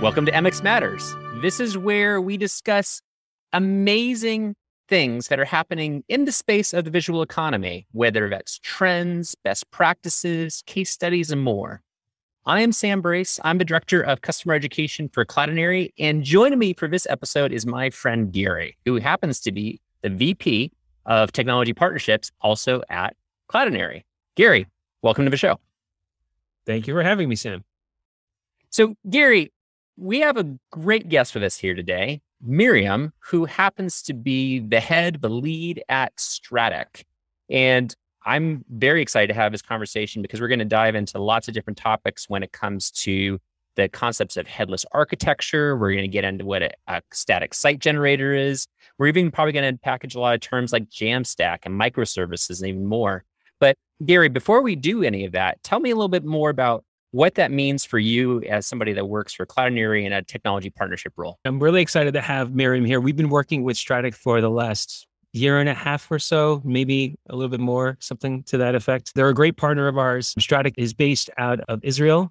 Welcome to MX Matters. This is where we discuss amazing things that are happening in the space of the visual economy, whether that's trends, best practices, case studies, and more. I am Sam Brace. I'm the director of customer education for Cloudinary. And joining me for this episode is my friend Gary, who happens to be the VP of technology partnerships also at Cloudinary. Gary, welcome to the show. Thank you for having me, Sam. So, Gary, we have a great guest with us here today, Miriam, who happens to be the head, the lead at Strattic. And I'm very excited to have this conversation because we're going to dive into lots of different topics when it comes to the concepts of headless architecture. We're going to get into what a, a static site generator is. We're even probably going to package a lot of terms like Jamstack and microservices and even more. But Gary, before we do any of that, tell me a little bit more about what that means for you as somebody that works for Cloudinary in a technology partnership role. I'm really excited to have Miriam here. We've been working with Strattic for the last year and a half or so, maybe a little bit more, something to that effect. They're a great partner of ours. Strattic is based out of Israel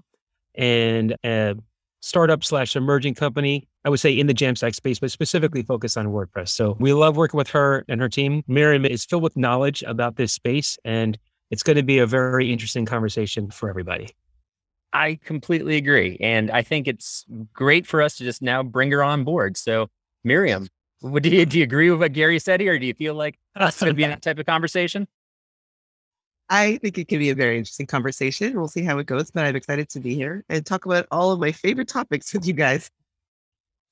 and a startup slash emerging company. I would say in the Jamstack space, but specifically focused on WordPress. So we love working with her and her team. Miriam is filled with knowledge about this space, and it's going to be a very interesting conversation for everybody. I completely agree. And I think it's great for us to just now bring her on board. So, Miriam, do you, do you agree with what Gary said here? Or do you feel like it's going to be that type of conversation? I think it can be a very interesting conversation. We'll see how it goes, but I'm excited to be here and talk about all of my favorite topics with you guys.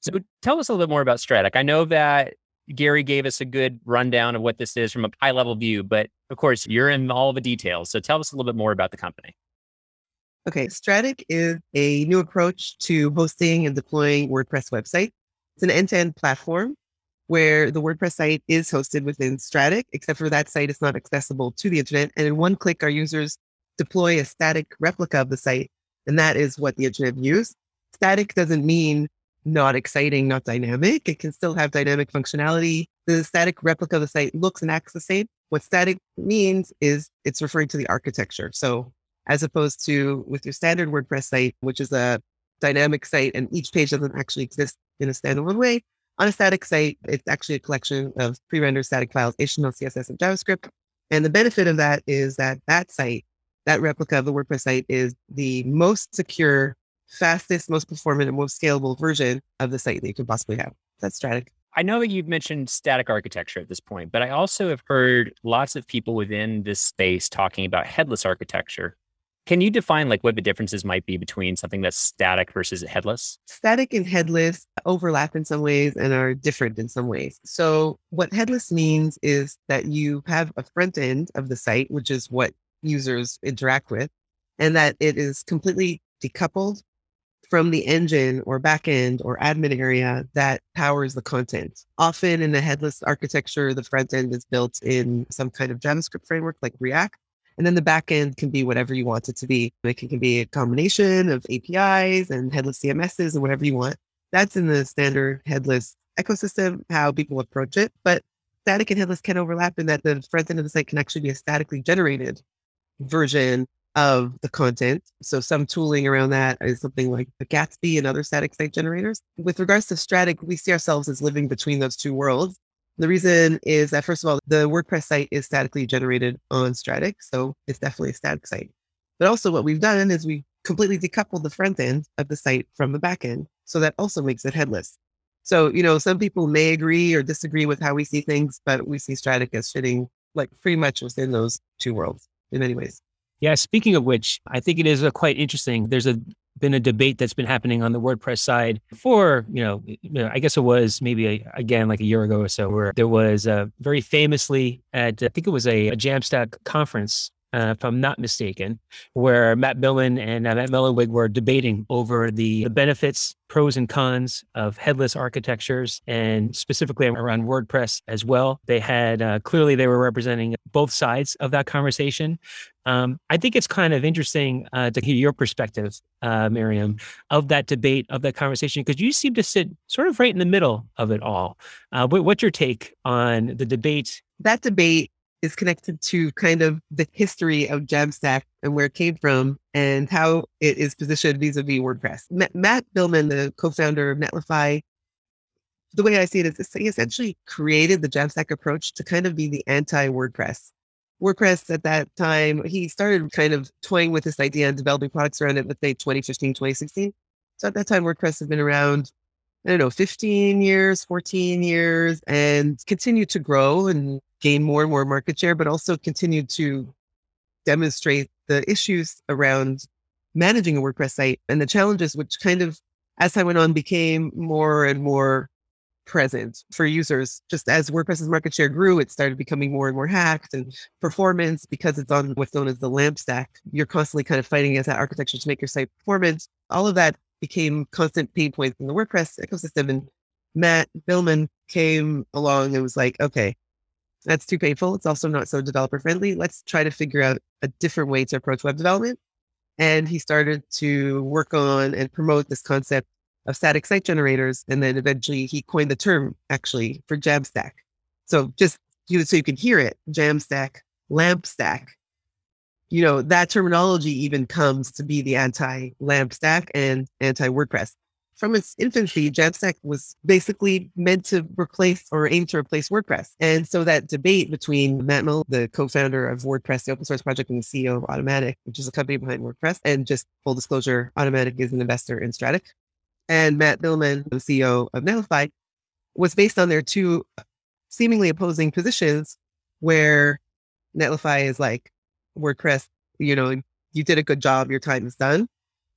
So, tell us a little bit more about Strattic. I know that Gary gave us a good rundown of what this is from a high level view, but of course, you're in all the details. So, tell us a little bit more about the company. Okay, Strattic is a new approach to hosting and deploying WordPress websites. It's an end-to-end platform where the WordPress site is hosted within Strattic, except for that site is not accessible to the internet. And in one click, our users deploy a static replica of the site, and that is what the internet views. Static doesn't mean not exciting, not dynamic. It can still have dynamic functionality. The static replica of the site looks and acts the same. What static means is it's referring to the architecture. So as opposed to with your standard WordPress site, which is a dynamic site and each page doesn't actually exist in a standalone way. On a static site, it's actually a collection of pre-rendered static files, HTML, CSS, and JavaScript. And the benefit of that is that that site, that replica of the WordPress site is the most secure, fastest, most performant, and most scalable version of the site that you could possibly have. That's static. I know that you've mentioned static architecture at this point, but I also have heard lots of people within this space talking about headless architecture. Can you define like what the differences might be between something that's static versus headless? Static and headless overlap in some ways and are different in some ways. So what headless means is that you have a front end of the site, which is what users interact with, and that it is completely decoupled from the engine or backend or admin area that powers the content. Often in a headless architecture, the front end is built in some kind of JavaScript framework like React and then the backend can be whatever you want it to be. It can, can be a combination of APIs and headless CMSs and whatever you want. That's in the standard headless ecosystem, how people approach it. But static and headless can overlap in that the front end of the site can actually be a statically generated version of the content. So some tooling around that is something like the Gatsby and other static site generators. With regards to static, we see ourselves as living between those two worlds. The reason is that, first of all, the WordPress site is statically generated on Strattic. So it's definitely a static site. But also, what we've done is we completely decoupled the front end of the site from the back end. So that also makes it headless. So, you know, some people may agree or disagree with how we see things, but we see Strattic as fitting like pretty much within those two worlds in many ways. Yeah. Speaking of which, I think it is quite interesting. There's a been a debate that's been happening on the WordPress side for, you know, I guess it was maybe a, again like a year ago or so, where there was uh, very famously at I think it was a, a Jamstack conference uh, if I'm not mistaken, where Matt Millen and uh, Matt Mullenweg were debating over the, the, benefits, pros and cons of headless architectures, and specifically around WordPress as well. They had uh, clearly they were representing both sides of that conversation. Um, I think it's kind of interesting uh, to hear your perspective, uh, Miriam, of that debate, of that conversation, because you seem to sit sort of right in the middle of it all. Uh, what's your take on the debate? That debate is connected to kind of the history of Jamstack and where it came from and how it is positioned vis-a-vis WordPress. Matt Biilmann, the co-founder of Netlify, the way I see it is he essentially created the Jamstack approach to kind of be the anti-WordPress. WordPress at that time, he started kind of toying with this idea and developing products around it, let's say 2015, 2016. So at that time, WordPress had been around, I don't know, 15 years, 14 years, and continued to grow and gain more and more market share, but also continued to demonstrate the issues around managing a WordPress site and the challenges, which kind of, as time went on, became more and more present for users. Just as WordPress's market share grew, it started becoming more and more hacked and performance because it's on what's known as the LAMP stack. You're constantly kind of fighting against that architecture to make your site performant. All of that became constant pain points in the WordPress ecosystem. And Matt Biilmann came along and was like, okay, that's too painful. It's also not so developer friendly. Let's try to figure out a different way to approach web development. And he started to work on and promote this concept of static site generators. And then eventually he coined the term actually for Jamstack. So just you so you can hear it, Jamstack, lamp stack. You know, that terminology even comes to be the anti lamp stack and anti WordPress. From its infancy, Jamstack was basically meant to replace or aim to replace WordPress. And so that debate between Matt Mill, the co-founder of WordPress, the open source project, and the CEO of Automattic, which is a company behind WordPress, and just full disclosure, Automattic is an investor in Strattic, and Matt Biilmann, the CEO of Netlify, was based on their two seemingly opposing positions where Netlify is like, WordPress, you know, you did a good job, your time is done.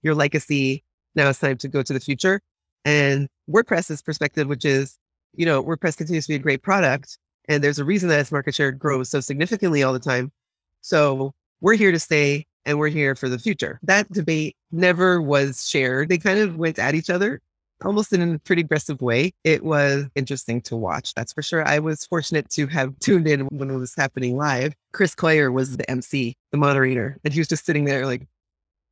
Your legacy, now it's time to go to the future. And WordPress's perspective, which is, you know, WordPress continues to be a great product. And there's a reason that its market share grows so significantly all the time. So we're here to stay and we're here for the future. That debate never was shared. They kind of went at each other almost in a pretty aggressive way. It was interesting to watch, that's for sure. I was fortunate to have tuned in when it was happening live. Chris Coyier was the MC, the moderator, and he was just sitting there like,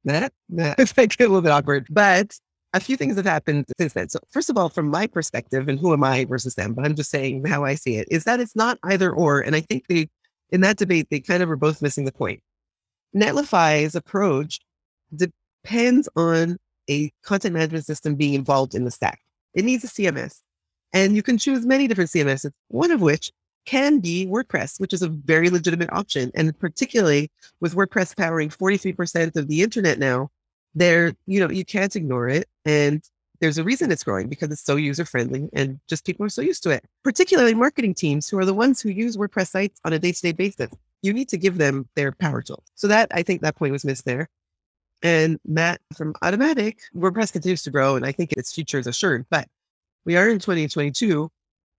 that, that. It's like a little bit awkward. But a few things have happened since then. So, first of all, from my perspective, and who am I versus them, but I'm just saying how I see it, is that it's not either or. And I think they, in that debate, they kind of were both missing the point. Netlify's approach depends on a content management system being involved in the stack. It needs a CMS. And you can choose many different CMSs, one of which can be WordPress, which is a very legitimate option. And particularly with WordPress powering 43% of the internet now, there, you know, you can't ignore it. And there's a reason it's growing because it's so user friendly and just people are so used to it, particularly marketing teams who are the ones who use WordPress sites on a day to day basis you need to give them their power tool. So that I think that point was missed there. And Matt from Automattic, WordPress continues to grow, and I think its future is assured. But we are in 2022,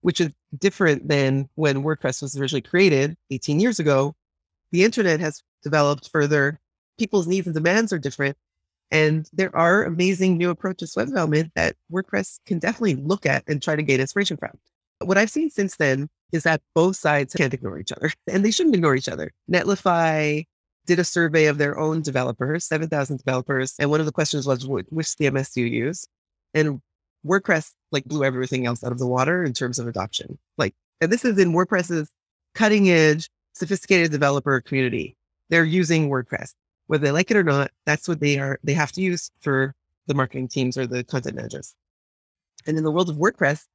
which is different than when WordPress was originally created 18 years ago. The internet has developed further. People's needs and demands are different. And there are amazing new approaches to web development that WordPress can definitely look at and try to gain inspiration from. What I've seen since then is that both sides can't ignore each other and they shouldn't ignore each other. Netlify did a survey of their own developers, 7,000 developers. And one of the questions was, which CMS do you use? And WordPress like blew everything else out of the water in terms of adoption. Like, and this is in WordPress's cutting edge, sophisticated developer community. They're using WordPress. Whether they like it or not, that's what they are, they have to use for the marketing teams or the content managers. And in the world of WordPress,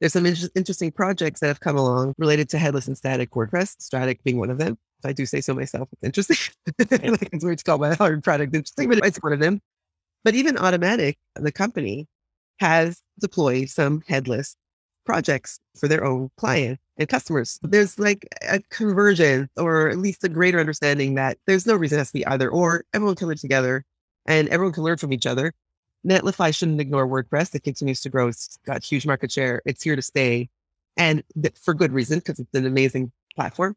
there's some inter- interesting projects that have come along related to headless and static WordPress, Strattic being one of them. If I do say so myself, it's interesting. like it's weird to call my hard product interesting, but it's one of them. But even Automattic, the company, has deployed some headless projects for their own client and customers. There's like a conversion or at least a greater understanding that there's no reason it has to be either or. Everyone can live together and everyone can learn from each other. Netlify shouldn't ignore WordPress. It continues to grow. It's got huge market share. It's here to stay. And th- for good reason, because it's an amazing platform.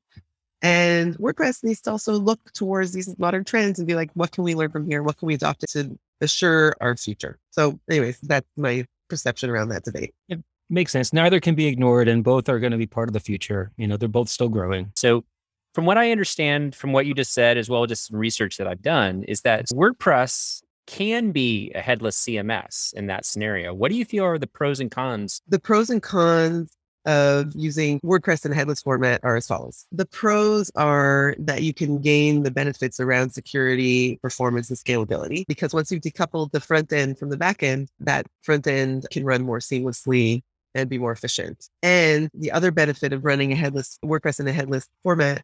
And WordPress needs to also look towards these modern trends and be like, what can we learn from here? What can we adopt to assure our future? So, anyways, that's my perception around that debate. It makes sense. Neither can be ignored, and both are going to be part of the future. You know, they're both still growing. So, from what I understand from what you just said, as well as just some research that I've done, is that WordPress can be a headless CMS in that scenario. What do you feel are the pros and cons? The pros and cons of using WordPress in a headless format are as follows. The pros are that you can gain the benefits around security, performance, and scalability because once you've decoupled the front end from the back end, that front end can run more seamlessly and be more efficient. And the other benefit of running a headless WordPress in a headless format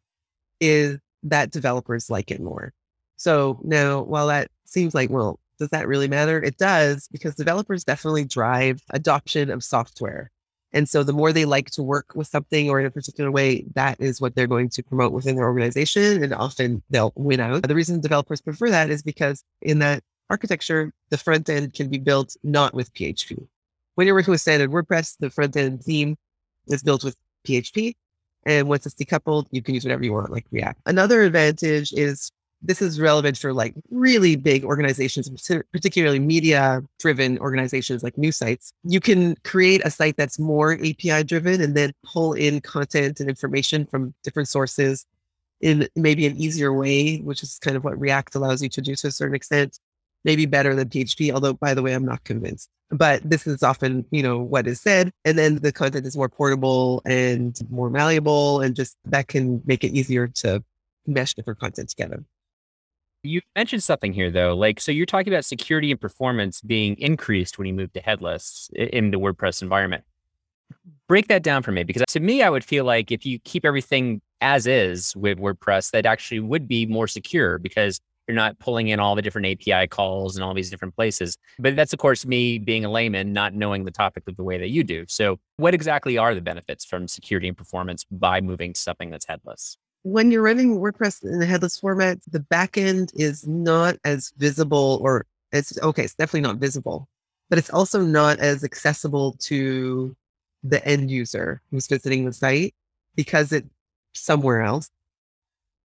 is that developers like it more. So now, while that seems like, well, does that really matter? It does because developers definitely drive adoption of software. And so the more they like to work with something or in a particular way, that is what they're going to promote within their organization. And often they'll win out. The reason developers prefer that is because in that architecture, the front end can be built not with PHP. When you're working with standard WordPress, the front end theme is built with PHP. And once it's decoupled, you can use whatever you want, like React. Another advantage is this is relevant for like really big organizations, particularly media driven organizations like news sites. You can create a site that's more API driven and then pull in content and information from different sources in maybe an easier way, which is kind of what React allows you to do to a certain extent, maybe better than PHP, although by the way, I'm not convinced. But this is often, you know, what is said. And then the content is more portable and more malleable and just that can make it easier to mesh different content together. You mentioned something here though, like so you're talking about security and performance being increased when you move to headless in the WordPress environment. Break that down for me because to me I would feel like if you keep everything as is with WordPress that actually would be more secure because you're not pulling in all the different API calls and all these different places. But that's of course me being a layman not knowing the topic of the way that you do. So what exactly are the benefits from security and performance by moving to something that's headless? When you're running WordPress in a headless format, the backend is not as visible, or it's okay, it's definitely not visible, but it's also not as accessible to the end user who's visiting the site because it's somewhere else.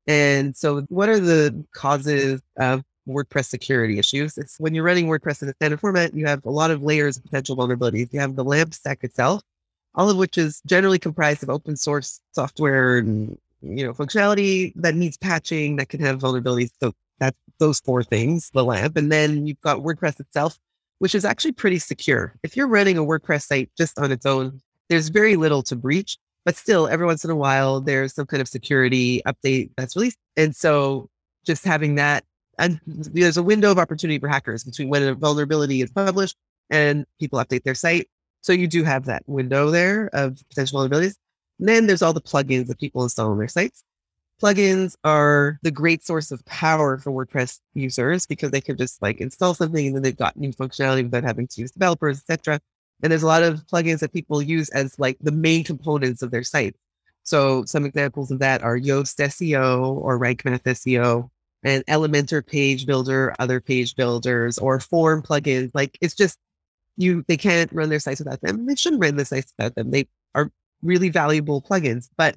And so, what are the causes of WordPress security issues? It's when you're running WordPress in a standard format, you have a lot of layers of potential vulnerabilities. You have the LAMP stack itself, all of which is generally comprised of open source software and you know, functionality that needs patching that can have vulnerabilities. So that's those four things, the lamp. And then you've got WordPress itself, which is actually pretty secure. If you're running a WordPress site just on its own, there's very little to breach, but still every once in a while there's some kind of security update that's released. And so just having that and there's a window of opportunity for hackers between when a vulnerability is published and people update their site. So you do have that window there of potential vulnerabilities. And then there's all the plugins that people install on their sites. Plugins are the great source of power for WordPress users because they can just like install something and then they've got new functionality without having to use developers, etc. And there's a lot of plugins that people use as like the main components of their site. So some examples of that are Yoast SEO or Rank Math SEO and Elementor page builder, other page builders, or form plugins. Like it's just you they can't run their sites without them. They shouldn't run their sites without them. They are really valuable plugins. But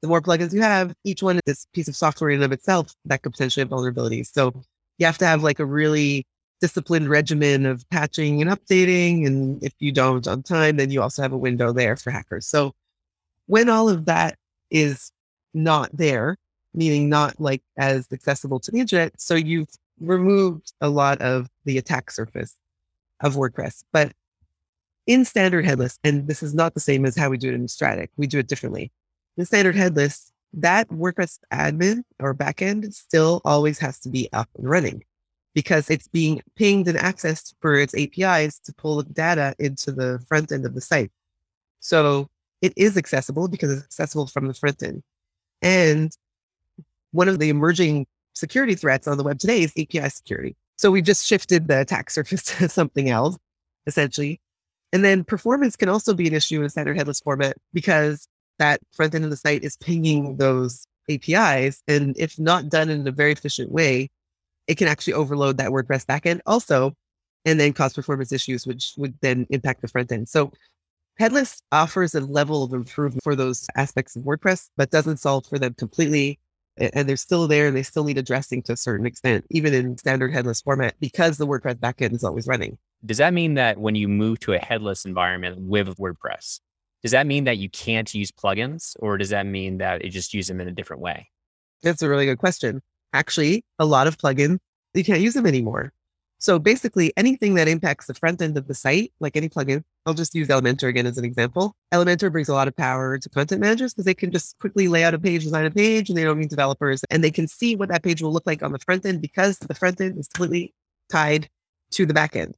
the more plugins you have, each one is this piece of software in and of itself that could potentially have vulnerabilities. So you have to have like a really disciplined regimen of patching and updating. And if you don't on time, then you also have a window there for hackers. So when all of that is not there, meaning not like as accessible to the internet, so you've removed a lot of the attack surface of WordPress. But in standard headless, and this is not the same as how we do it in Strattic, we do it differently. In standard headless, that WordPress admin or backend still always has to be up and running because it's being pinged and accessed for its APIs to pull data into the front end of the site. So it is accessible because it's accessible from the front end. And one of the emerging security threats on the web today is API security. So we've just shifted the attack surface to something else, essentially. And then performance can also be an issue in standard headless format because that front end of the site is pinging those APIs. And if not done in a very efficient way, it can actually overload that WordPress backend also, and then cause performance issues, which would then impact the front end. So headless offers a level of improvement for those aspects of WordPress, but doesn't solve for them completely. And they're still there and they still need addressing to a certain extent, even in standard headless format, because the WordPress backend is always running. Does that mean that when you move to a headless environment with WordPress, does that mean that you can't use plugins or does that mean that you just use them in a different way? That's a really good question. Actually, a lot of plugins, you can't use them anymore. So basically, anything that impacts the front end of the site, like any plugin, I'll just use Elementor again as an example. Elementor brings a lot of power to content managers because they can just quickly lay out a page, design a page, and they don't need developers. And they can see what that page will look like on the front end because the front end is completely tied to the back end.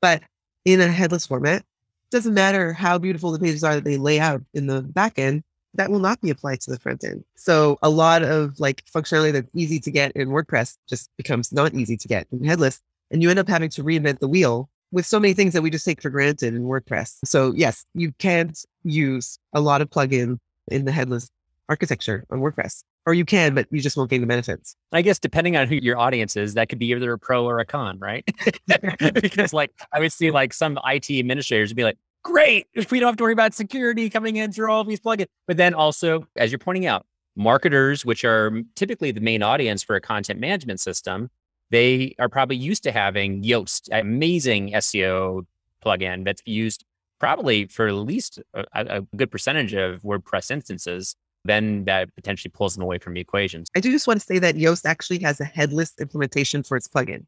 But in a headless format, doesn't matter how beautiful the pages are that they lay out in the back end, that will not be applied to the front end. So a lot of like functionality that's easy to get in WordPress just becomes not easy to get in headless and you end up having to reinvent the wheel with so many things that we just take for granted in WordPress. So yes, you can't use a lot of plugin in the headless architecture on WordPress. Or you can, but you just won't gain the benefits. I guess depending on who your audience is, that could be either a pro or a con, right? because like I would see like some IT administrators would be like, great, we don't have to worry about security coming in through all of these plugins. But then also, as you're pointing out, marketers, which are typically the main audience for a content management system, they are probably used to having Yoast, amazing SEO plugin that's used probably for at least a, a, good percentage of WordPress instances. Then that potentially pulls them away from the equations. I do just want to say that Yoast actually has a headless implementation for its plugin,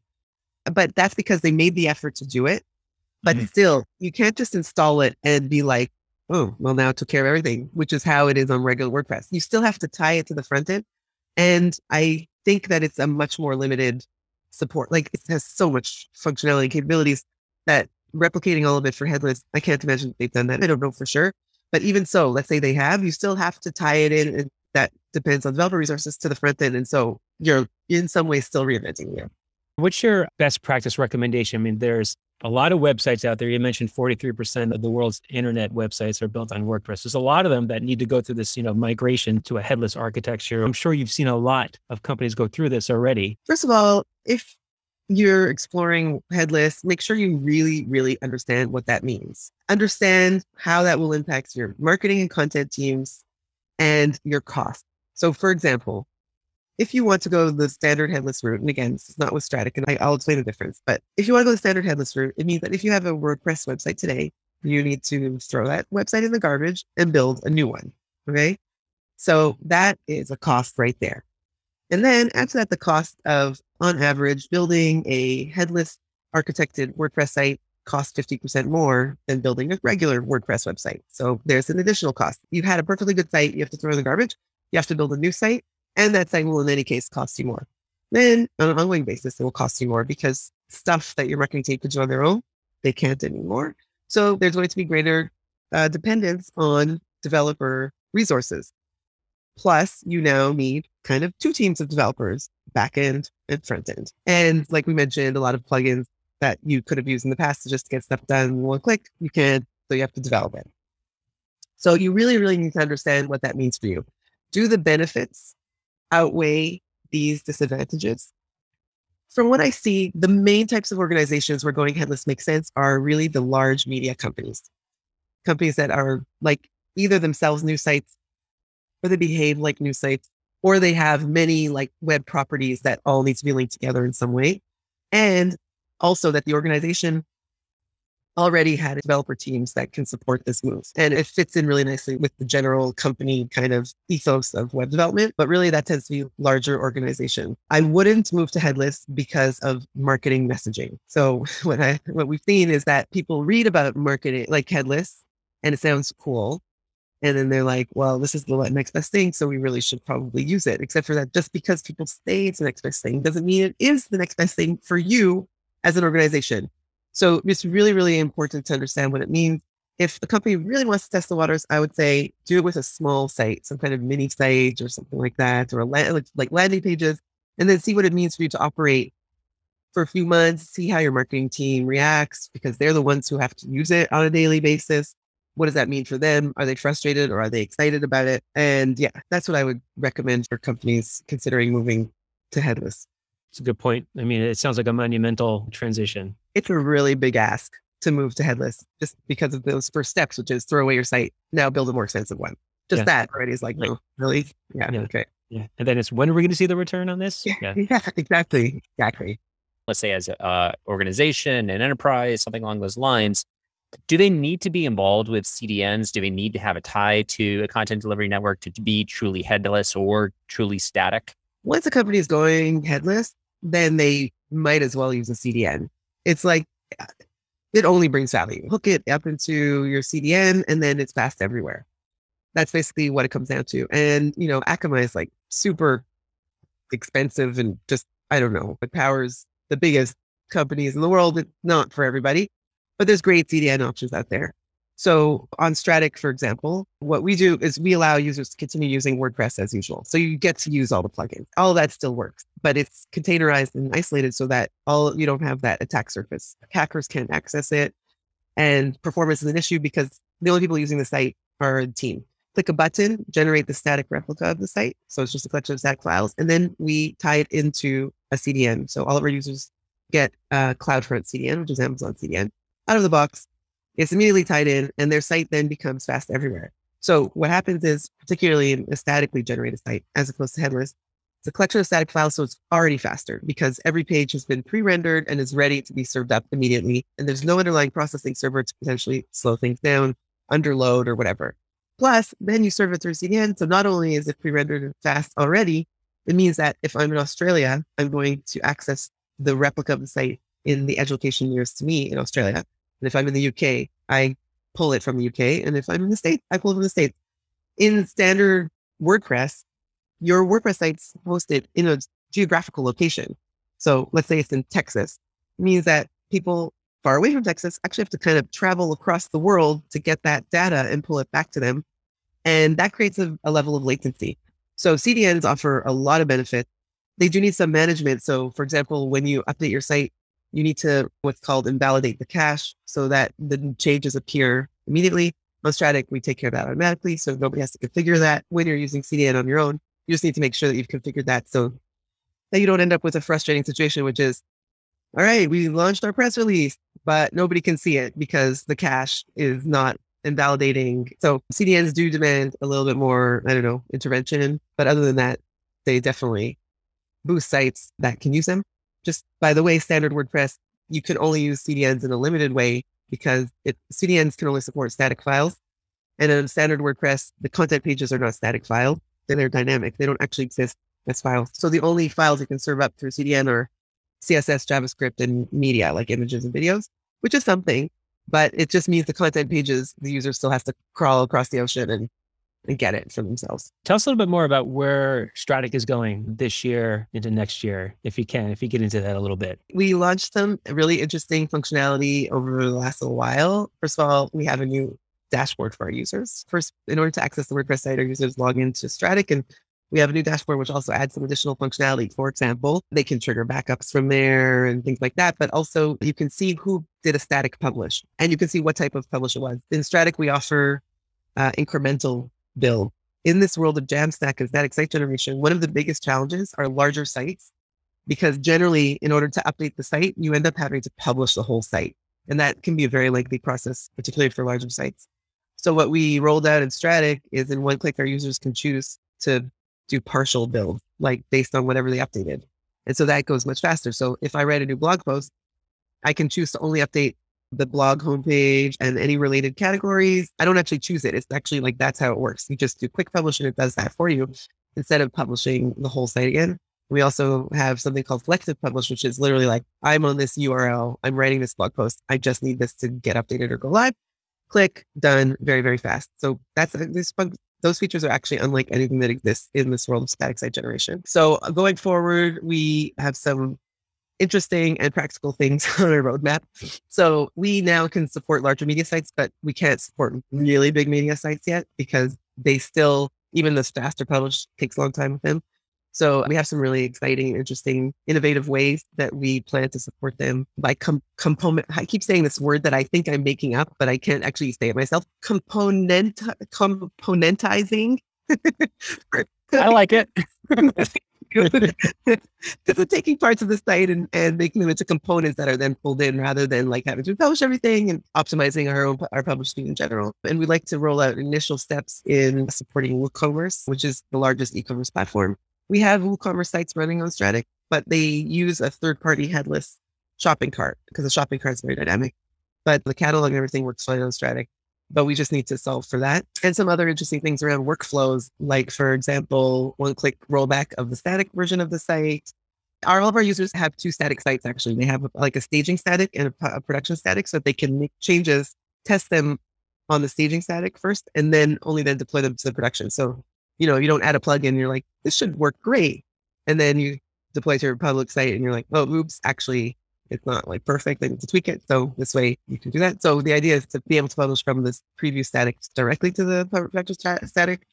but that's because they made the effort to do it. But mm-hmm. still, you can't just install it and be like, oh, well, now it took care of everything, which is how it is on regular WordPress. You still have to tie it to the front end. And I think that it's a much more limited support. Like it has so much functionality and capabilities that replicating all of it for headless, I can't imagine they've done that. I don't know for sure. But even so, let's say they have, you still have to tie it in. And that depends on developer resources to the front end. And so you're in some ways still reinventing it. What's your best practice recommendation? I mean, there's a lot of websites out there. You mentioned 43% of the world's internet websites are built on WordPress. There's a lot of them that need to go through this, you know, migration to a headless architecture. I'm sure you've seen a lot of companies go through this already. First of all, if you're exploring headless, make sure you really, really understand what that means. Understand how that will impact your marketing and content teams and your cost. So, for example, if you want to go the standard headless route, and again, is not with Strattic, and I, will explain the difference, but if you want to go the standard headless route, it means that if you have a WordPress website today, you need to throw that website in the garbage and build a new one. Okay. So that is a cost right there. And then after that, the cost of, on average, building a headless architected WordPress site costs 50% more than building a regular WordPress website. So there's an additional cost. You've had a perfectly good site, you have to throw in the garbage, you have to build a new site, and that site will, in any case, cost you more. Then on an ongoing basis, it will cost you more because stuff that your marketing team could do on their own, they can't anymore. So there's going to be greater uh, dependence on developer resources. Plus, you now need kind of two teams of developers, back end and front end. And like we mentioned, a lot of plugins that you could have used in the past to just get stuff done one click, you can't. So you have to develop it. So you really, really need to understand what that means for you. Do the benefits outweigh these disadvantages? From what I see, the main types of organizations where going headless makes sense are really the large media companies, companies that are like either themselves new sites or they behave like new sites, or they have many like web properties that all need to be linked together in some way. And also that the organization already had developer teams that can support this move. And it fits in really nicely with the general company kind of ethos of web development, but really that tends to be larger organization. I wouldn't move to headless because of marketing messaging. So what I what we've seen is that people read about marketing like headless and it sounds cool. And then they're like, well, this is the next best thing. So we really should probably use it. Except for that, just because people say it's the next best thing doesn't mean it is the next best thing for you as an organization. So it's really, really important to understand what it means. If the company really wants to test the waters, I would say do it with a small site, some kind of mini site or something like that, or a land, like landing pages, and then see what it means for you to operate for a few months, see how your marketing team reacts because they're the ones who have to use it on a daily basis. What does that mean for them? Are they frustrated or are they excited about it? And yeah, that's what I would recommend for companies considering moving to headless. It's a good point. I mean, it sounds like a monumental transition. It's a really big ask to move to headless just because of those first steps, which is throw away your site, now build a more expensive one. Just yeah. that already is like, no, really? Yeah, yeah. Okay. Yeah. And then it's when are we going to see the return on this? Yeah. yeah, exactly. Exactly. Let's say as an uh, organization, an enterprise, something along those lines, do they need to be involved with CDNs? Do they need to have a tie to a content delivery network to be truly headless or truly static? Once a company is going headless, then they might as well use a CDN. It's like uh, it only brings value. Hook it up into your CDN and then it's fast everywhere. That's basically what it comes down to. And, you know, Akamai is like super expensive and just, I don't know, it powers the biggest companies in the world. It's not for everybody, but there's great CDN options out there. So on Strattic, for example, what we do is we allow users to continue using WordPress as usual. So you get to use all the plugins. All that still works, but it's containerized and isolated so that all you don't have that attack surface. Hackers can't access it. And performance is an issue because the only people using the site are the team. Click a button, generate the static replica of the site. So it's just a collection of static files. And then we tie it into a CDN. So all of our users get uh, a CloudFront CDN, which is Amazon CDN, out of the box it's immediately tied in and their site then becomes fast everywhere. So what happens is, particularly in a statically generated site, as opposed to headless, it's a collection of static files, so it's already faster because every page has been pre-rendered and is ready to be served up immediately. And there's no underlying processing server to potentially slow things down, underload, or whatever. Plus, then you serve it through CDN. So not only is it pre-rendered and fast already, it means that if I'm in Australia, I'm going to access the replica of the site in the edge location nearest to me in Australia. And if I'm in the UK, I pull it from the UK. And if I'm in the States, I pull it from the States. In standard WordPress, your WordPress site's hosted in a geographical location. So let's say it's in Texas. It means that people far away from Texas actually have to kind of travel across the world to get that data and pull it back to them. And that creates a, a level of latency. So CDNs offer a lot of benefits. They do need some management. So for example, when you update your site, you need to what's called invalidate the cache so that the changes appear immediately. On Strattic, we take care of that automatically. So nobody has to configure that when you're using CDN on your own. You just need to make sure that you've configured that so that you don't end up with a frustrating situation, which is, all right, we launched our press release, but nobody can see it because the cache is not invalidating. So CDNs do demand a little bit more, I don't know, intervention. But other than that, they definitely boost sites that can use them just by the way, standard WordPress, you can only use CDNs in a limited way because it, CDNs can only support static files. And in standard WordPress, the content pages are not static files. They're dynamic. They don't actually exist as files. So the only files you can serve up through CDN are CSS, JavaScript, and media like images and videos, which is something, but it just means the content pages, the user still has to crawl across the ocean and and get it for themselves. Tell us a little bit more about where Strattic is going this year into next year, if you can, if you get into that a little bit. We launched some really interesting functionality over the last little while. First of all, we have a new dashboard for our users. First, in order to access the WordPress site, our users log into Strattic and we have a new dashboard which also adds some additional functionality. For example, they can trigger backups from there and things like that. But also you can see who did a static publish and you can see what type of publish it was. In Strattic, we offer uh, incremental build. In this world of Jamstack and static site generation, one of the biggest challenges are larger sites because generally, in order to update the site, you end up having to publish the whole site. And that can be a very lengthy process, particularly for larger sites. So what we rolled out in Strattic is in one click, our users can choose to do partial build, like based on whatever they updated. And so that goes much faster. So if I write a new blog post, I can choose to only update the blog homepage and any related categories. I don't actually choose it. It's actually like that's how it works. You just do quick publish and it does that for you instead of publishing the whole site again. We also have something called selective publish, which is literally like I'm on this URL, I'm writing this blog post. I just need this to get updated or go live. Click, done, very, very fast. So that's this those features are actually unlike anything that exists in this world of static site generation. So uh, going forward, we have some interesting and practical things on our roadmap. So we now can support larger media sites, but we can't support really big media sites yet because they still, even the faster publish takes a long time with them. So we have some really exciting, interesting, innovative ways that we plan to support them by com- component. I keep saying this word that I think I'm making up, but I can't actually say it myself. Component componentizing. I like it. because we're taking parts of the site and, and making them into components that are then pulled in rather than like having to publish everything and optimizing our own our publishing in general. And we like to roll out initial steps in supporting WooCommerce, which is the largest e-commerce platform. We have WooCommerce sites running on Strattic, but they use a third-party headless shopping cart because the shopping cart is very dynamic. But the catalog and everything works fine on Strattic but we just need to solve for that. And some other interesting things around workflows, like, for example, one click rollback of the static version of the site, Our, all of our users have two static sites actually. They have like a staging static and a, a production static so they can make changes, test them on the staging static first, and then only then deploy them to the production. So, you know, you don't add a plugin, you're like, this should work great. And then you deploy to your public site and you're like, oh, oops, actually, it's not like perfect. I need to tweak it. So this way you can do that. So the idea is to be able to publish from this preview static directly to the production static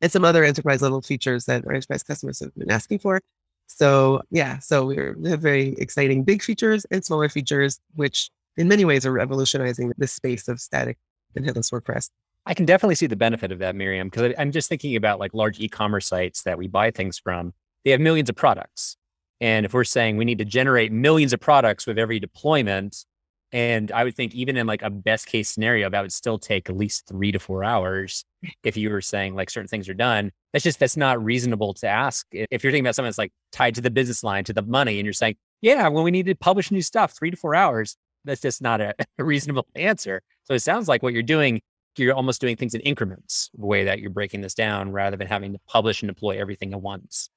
and some other enterprise level features that our enterprise customers have been asking for. So yeah, so we have very exciting big features and smaller features, which in many ways are revolutionizing the space of static and headless WordPress. I can definitely see the benefit of that, Miriam, because I'm just thinking about like large e-commerce sites that we buy things from. They have millions of products. And if we're saying we need to generate millions of products with every deployment, and I would think even in like a best case scenario, that would still take at least three to four hours. If you were saying like certain things are done, that's just that's not reasonable to ask. If you're thinking about something that's like tied to the business line, to the money, and you're saying, yeah, when we need to publish new stuff, three to four hours, that's just not a, a reasonable answer. So it sounds like what you're doing, you're almost doing things in increments, the way that you're breaking this down, rather than having to publish and deploy everything at once.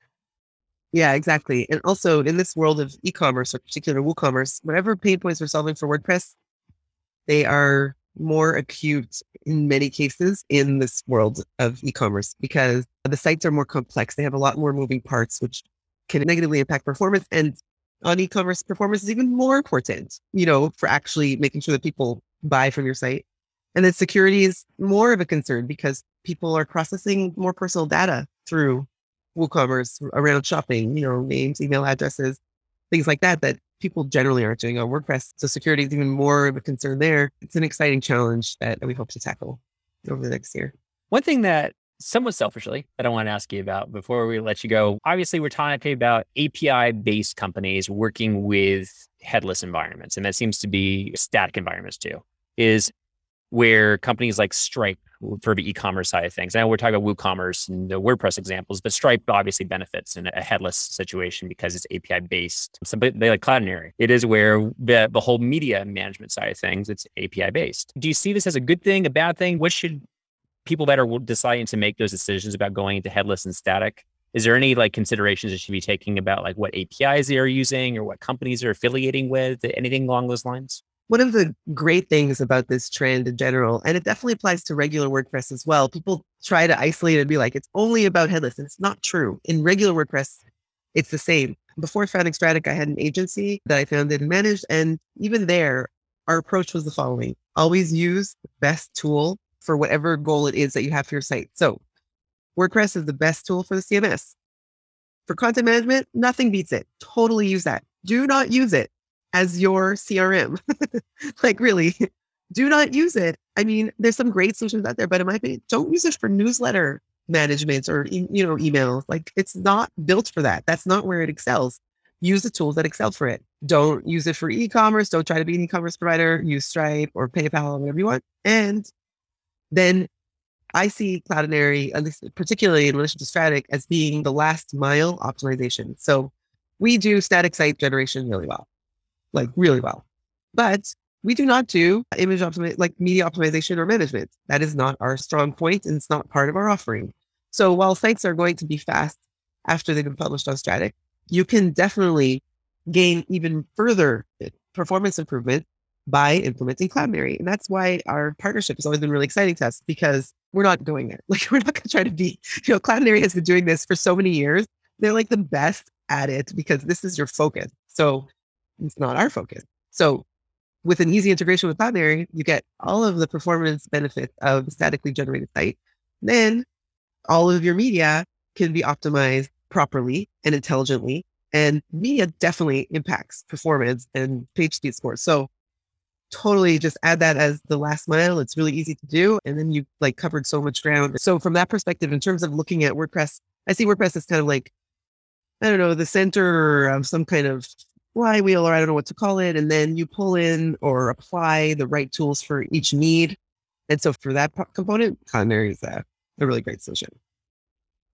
Yeah, exactly. And also in this world of e-commerce or particular WooCommerce, whatever pain points we're solving for WordPress, they are more acute in many cases in this world of e-commerce because the sites are more complex. They have a lot more moving parts, which can negatively impact performance. And on e-commerce, performance is even more important, you know, for actually making sure that people buy from your site. And then security is more of a concern because people are processing more personal data through WooCommerce around shopping, you know, names, email addresses, things like that, that people generally aren't doing on WordPress. So security is even more of a concern there. It's an exciting challenge that we hope to tackle over the next year. One thing that somewhat selfishly that I want to ask you about before we let you go. Obviously, we're talking about API based companies working with headless environments, and that seems to be static environments too. Is where companies like Stripe for the e-commerce side of things. I know we're talking about WooCommerce and the WordPress examples, but Stripe obviously benefits in a headless situation because it's API based. So they like Cloudinary. It is where the, the whole media management side of things, it's API based. Do you see this as a good thing, a bad thing? What should people that are deciding to make those decisions about going into headless and static? Is there any like considerations that should be taking about like what APIs they are using or what companies are affiliating with? Anything along those lines? One of the great things about this trend in general, and it definitely applies to regular WordPress as well, people try to isolate and be like, it's only about headless. And it's not true. In regular WordPress, it's the same. Before founding Strattic, I had an agency that I founded and managed. And even there, our approach was the following always use the best tool for whatever goal it is that you have for your site. So WordPress is the best tool for the CMS. For content management, nothing beats it. Totally use that. Do not use it as your CRM. like, really, do not use it. I mean, there's some great solutions out there, but in my opinion, don't use it for newsletter management or you know email. Like, it's not built for that. That's not where it excels. Use the tools that excel for it. Don't use it for e-commerce. Don't try to be an e-commerce provider. Use Stripe or PayPal or whatever you want. And then I see Cloudinary, at least particularly in relation to Strattic, as being the last mile optimization. So we do static site generation really well like really well. But we do not do image optimization, like media optimization or management. That is not our strong point and it's not part of our offering. So while sites are going to be fast after they've been published on Strattic, you can definitely gain even further eh, performance improvement by implementing Cloudinary. And that's why our partnership has always been really exciting to us because we're not going there. Like we're not going to try to be, you know, Cloudinary has been doing this for so many years. They're like the best at it because this is your focus. So it's not our focus. So with an easy integration with Cloudinary, you get all of the performance benefits of statically generated site. Then all of your media can be optimized properly and intelligently. And media definitely impacts performance and page speed scores. So totally just add that as the last mile. It's really easy to do. And then you like covered so much ground. So from that perspective, in terms of looking at WordPress, I see WordPress as kind of like, I don't know, the center of some kind of flywheel, or I don't know what to call it. And then you pull in or apply the right tools for each need. And so for that component, Cloudinary is a, a really great solution.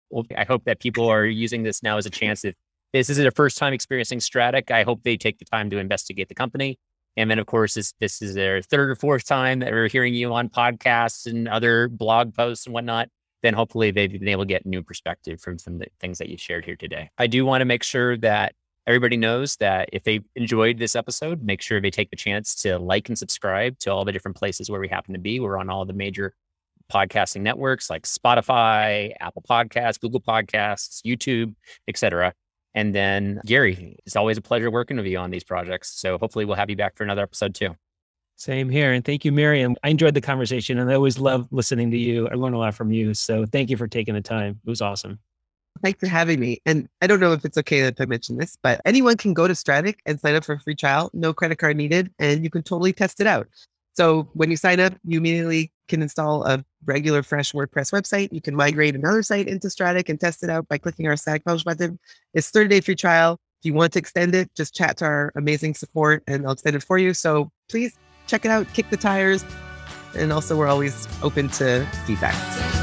Well, I hope that people are using this now as a chance. If this is their first time experiencing Strattic, I hope they take the time to investigate the company. And then, of course, this, this is their third or fourth time that we're hearing you on podcasts and other blog posts and whatnot. Then hopefully they've been able to get new perspective from some of the things that you shared here today. I do want to make sure that everybody knows that if they enjoyed this episode, make sure they take the chance to like and subscribe to all the different places where we happen to be. We're on all the major podcasting networks like Spotify, Apple Podcasts, Google Podcasts, YouTube, etc. And then Gary, it's always a pleasure working with you on these projects. So hopefully we'll have you back for another episode too. Same here. And thank you, Miriam. I enjoyed the conversation and I always love listening to you. I learned a lot from you. So thank you for taking the time. It was awesome. Thanks for having me. And I don't know if it's okay that I mention this, but anyone can go to Strattic and sign up for a free trial, no credit card needed, and you can totally test it out. So when you sign up, you immediately can install a regular fresh WordPress website. You can migrate another site into Strattic and test it out by clicking our Static Publish button. It's 30 day free trial. If you want to extend it, just chat to our amazing support and they'll extend it for you. So please check it out, kick the tires. And also, we're always open to feedback.